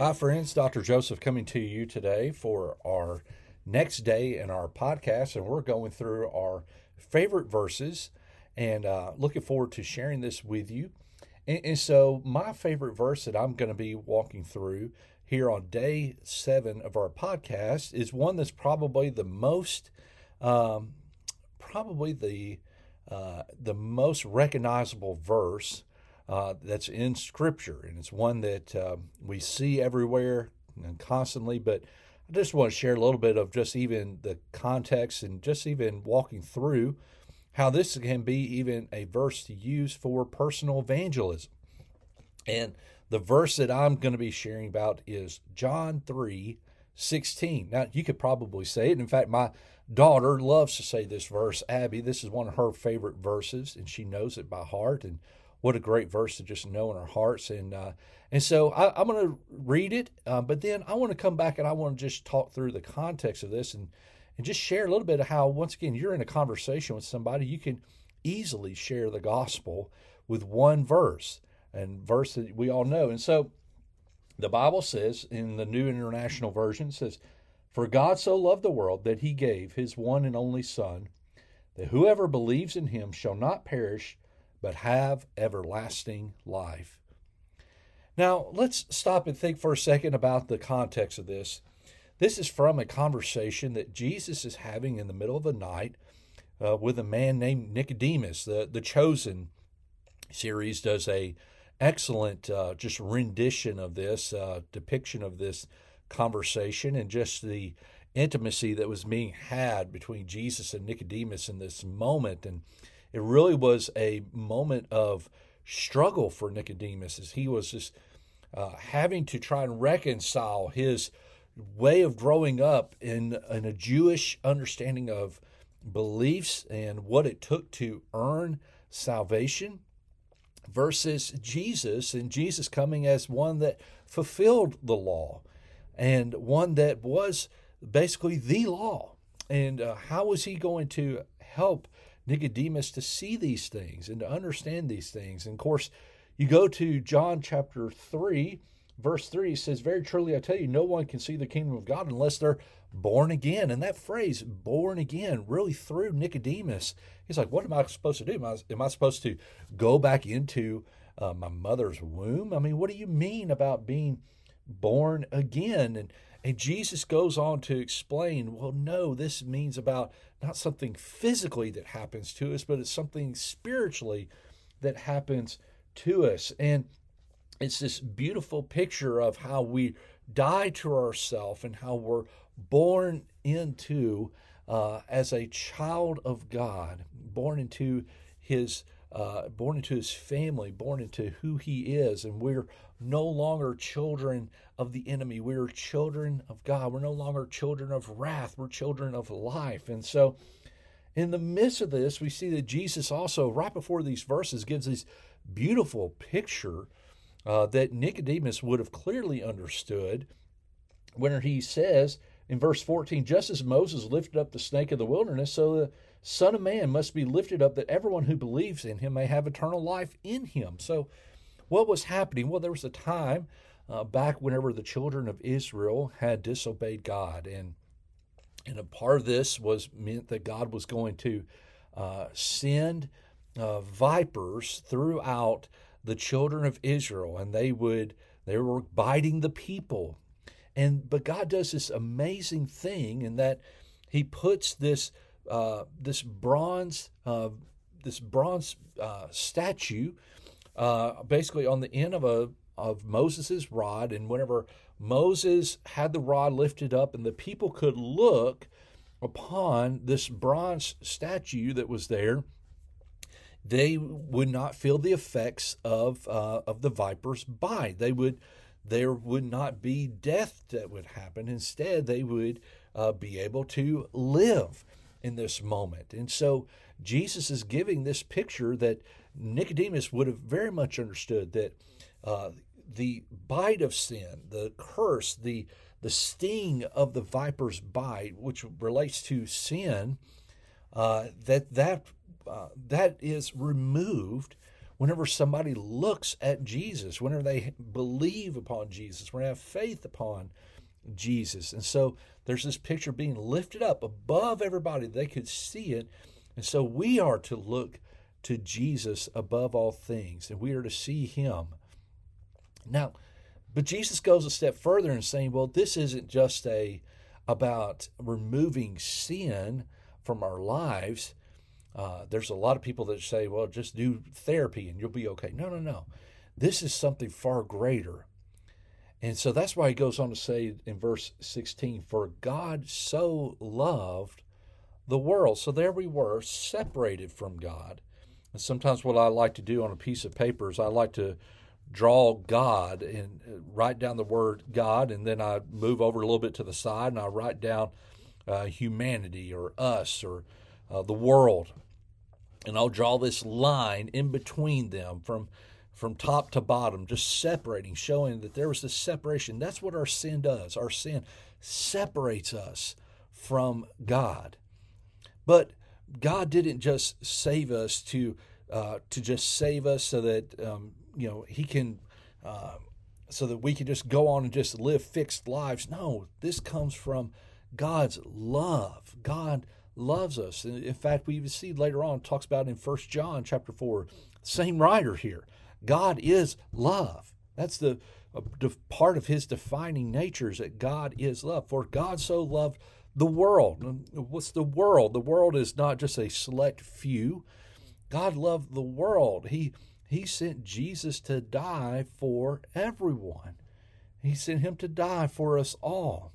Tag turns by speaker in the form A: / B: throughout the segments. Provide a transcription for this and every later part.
A: Hi, friends. Dr. Joseph coming to you today for our next day in our podcast, and we're going through our favorite verses and uh, looking forward to sharing this with you. And, and so, my favorite verse that I'm going to be walking through here on day seven of our podcast is one that's probably the most, um, probably the uh, the most recognizable verse uh, that's in Scripture, and it's one that uh, we see everywhere and constantly. But I just want to share a little bit of just even the context and just even walking through how this can be even a verse to use for personal evangelism. And the verse that I'm going to be sharing about is John 3 16. Now, you could probably say it. In fact, my daughter loves to say this verse. Abby, this is one of her favorite verses, and she knows it by heart. And what a great verse to just know in our hearts. And uh, and so I, am going to read it, uh, but then I want to come back and I want to just talk through the context of this and and just share a little bit of how once again you're in a conversation with somebody you can easily share the gospel with one verse and verse that we all know. And so the Bible says in the New International Version says, "For God so loved the world that He gave His one and only Son." That whoever believes in him shall not perish, but have everlasting life. Now, let's stop and think for a second about the context of this. This is from a conversation that Jesus is having in the middle of the night uh, with a man named Nicodemus. The, the Chosen series does a excellent uh, just rendition of this, uh, depiction of this conversation and just the intimacy that was being had between Jesus and Nicodemus in this moment. And it really was a moment of struggle for Nicodemus as he was just uh, having to try and reconcile his way of growing up in, in a Jewish understanding of beliefs and what it took to earn salvation versus Jesus and Jesus coming as one that fulfilled the law and one that was basically the law. And uh, how was he going to help Nicodemus to see these things and to understand these things. And of course, you go to John chapter 3, verse 3 says, Very truly I tell you, no one can see the kingdom of God unless they're born again. And that phrase, born again, really threw Nicodemus. He's like, What am I supposed to do? Am I, am I supposed to go back into uh, my mother's womb? I mean, what do you mean about being born again? And and Jesus goes on to explain, well, no, this means about not something physically that happens to us, but it's something spiritually that happens to us. And it's this beautiful picture of how we die to ourselves and how we're born into uh, as a child of God, born into His uh, born into His family, born into who He is, and we're no longer children of the enemy. We are children of God. We're no longer children of wrath. We're children of life. And so, in the midst of this, we see that Jesus also, right before these verses, gives this beautiful picture uh, that Nicodemus would have clearly understood when he says in verse 14, just as Moses lifted up the snake of the wilderness, so the Son of Man must be lifted up that everyone who believes in him may have eternal life in him. So, what was happening? Well, there was a time uh, back whenever the children of Israel had disobeyed God, and and a part of this was meant that God was going to uh, send uh, vipers throughout the children of Israel, and they would they were biting the people, and but God does this amazing thing in that He puts this uh, this bronze uh, this bronze uh, statue uh, basically on the end of a of Moses's rod, and whenever Moses had the rod lifted up, and the people could look upon this bronze statue that was there, they would not feel the effects of uh, of the viper's bite. They would there would not be death that would happen. Instead, they would uh, be able to live in this moment. And so Jesus is giving this picture that Nicodemus would have very much understood that uh, the bite of sin, the curse, the the sting of the viper's bite, which relates to sin, uh, that that uh, that is removed whenever somebody looks at Jesus, whenever they believe upon Jesus, when they have faith upon Jesus. And so there's this picture being lifted up above everybody. They could see it. And so we are to look to Jesus above all things, and we are to see him. Now, but Jesus goes a step further in saying, well, this isn't just a about removing sin from our lives. Uh, there's a lot of people that say, well, just do therapy and you'll be okay. No, no, no. This is something far greater. And so that's why he goes on to say in verse 16, For God so loved the world. So there we were, separated from God. And sometimes what I like to do on a piece of paper is I like to draw God and uh, write down the word God, and then I move over a little bit to the side and I write down uh, humanity or us or uh, the world. And I'll draw this line in between them from from top to bottom, just separating, showing that there was this separation. That's what our sin does. Our sin separates us from God. But God didn't just save us to uh, to just save us so that um, you know He can, uh, so that we can just go on and just live fixed lives. No, this comes from God's love. God loves us. In fact, we even see later on talks about in First John chapter four, same writer here. God is love. That's uh, the part of His defining nature is that God is love. For God so loved the world. What's the world? The world is not just a select few. God loved the world. He he sent Jesus to die for everyone. He sent him to die for us all.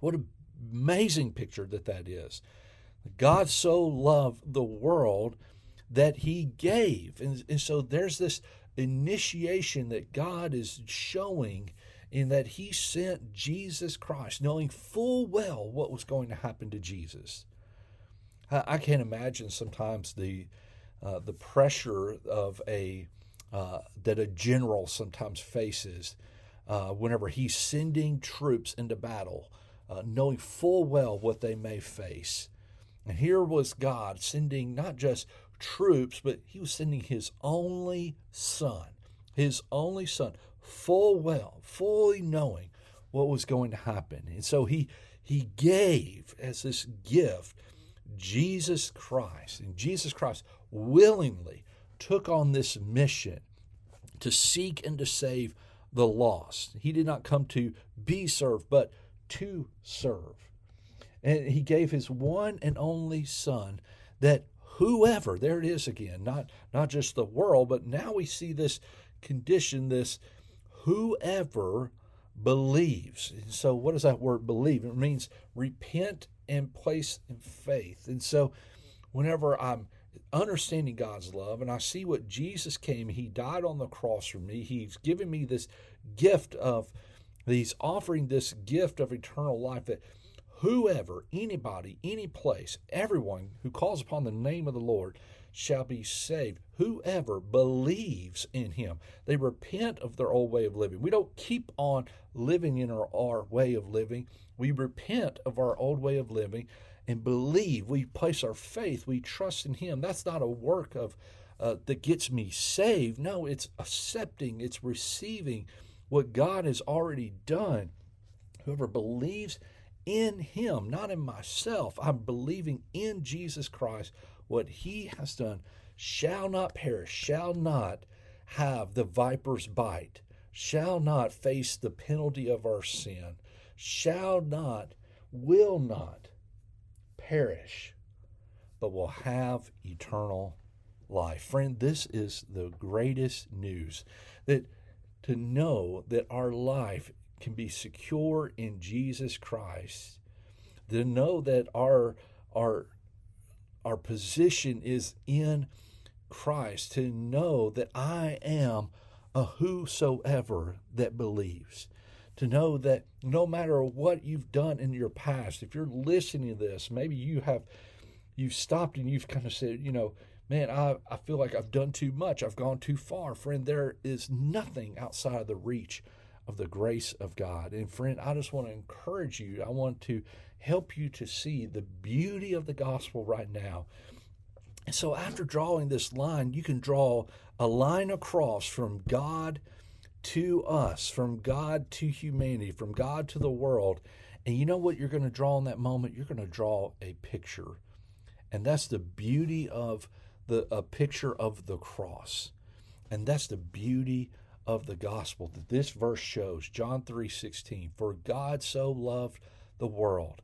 A: What an amazing picture that that is. God so loved the world that he gave. And, and so there's this initiation that God is showing in that he sent Jesus Christ, knowing full well what was going to happen to Jesus. I, can't imagine sometimes the uh, the pressure of a uh, that a general sometimes faces uh, whenever he's sending troops into battle, uh, knowing full well what they may face. And here was God sending not just troops, but he was sending his only son, his only son, full well, fully knowing what was going to happen. And so he he gave as this gift Jesus Christ. And Jesus Christ willingly took on this mission to seek and to save the lost. He did not come to be served, but to serve. And he gave his one and only son that whoever, there it is again, not, not just the world, but now we see this condition, this whoever believes. And so, what does that word believe? It means repent and place in faith. And so, whenever I'm understanding God's love and I see what Jesus came, He died on the cross for me, He's given me this gift of, He's offering this gift of eternal life that whoever, anybody, any place, everyone who calls upon the name of the Lord shall be saved. Whoever believes in him, they repent of their old way of living. We don't keep on living in our, our way of living. We repent of our old way of living and believe. We place our faith. We trust in him. That's not a work of uh, that gets me saved. No, it's accepting. It's receiving what God has already done. Whoever believes in him, not in myself. I'm believing in Jesus Christ what he has done shall not perish, shall not have the viper's bite, shall not face the penalty of our sin, shall not, will not perish, but will have eternal life. Friend, this is the greatest news that to know that our life can be secure in Jesus Christ, to know that our our our position is in Christ, to know that I am a whosoever that believes. To know that no matter what you've done in your past, if you're listening to this, maybe you have you've stopped and you've kind of said, you know, man, I, I feel like I've done too much. I've gone too far. Friend, there is nothing outside of the reach of the grace of God. And friend, I just want to encourage you. I want to help you to see the beauty of the gospel right now And so after drawing this line, you can draw a line across from God to us, from God to humanity, from God to the world. And you know what you're going to draw in that moment? You're going to draw a picture. And that's the beauty of the a picture of the cross. And that's the beauty of the gospel that this verse shows. John 3:16, for God so loved the world.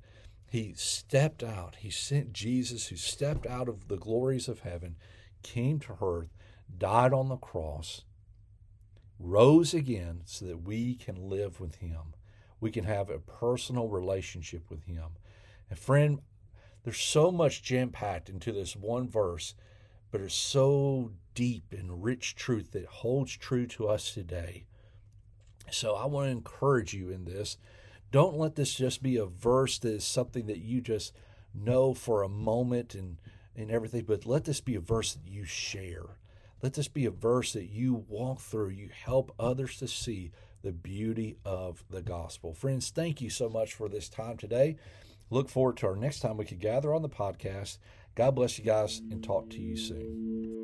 A: He stepped out. He sent Jesus who stepped out of the glories of heaven, came to earth, died on the cross, rose again so that we can live with him. We can have a personal relationship with him. And friend, there's so much jam packed into this one verse, but it's so deep and rich truth that holds true to us today. So I want to encourage you in this. Don't let this just be a verse that is something that you just know for a moment and, and everything, but let this be a verse that you share. Let this be a verse that you walk through, you help others to see the beauty of the gospel. Friends, thank you so much for this time today. Look forward to our next time we could gather on the podcast. God bless you guys and talk to you soon.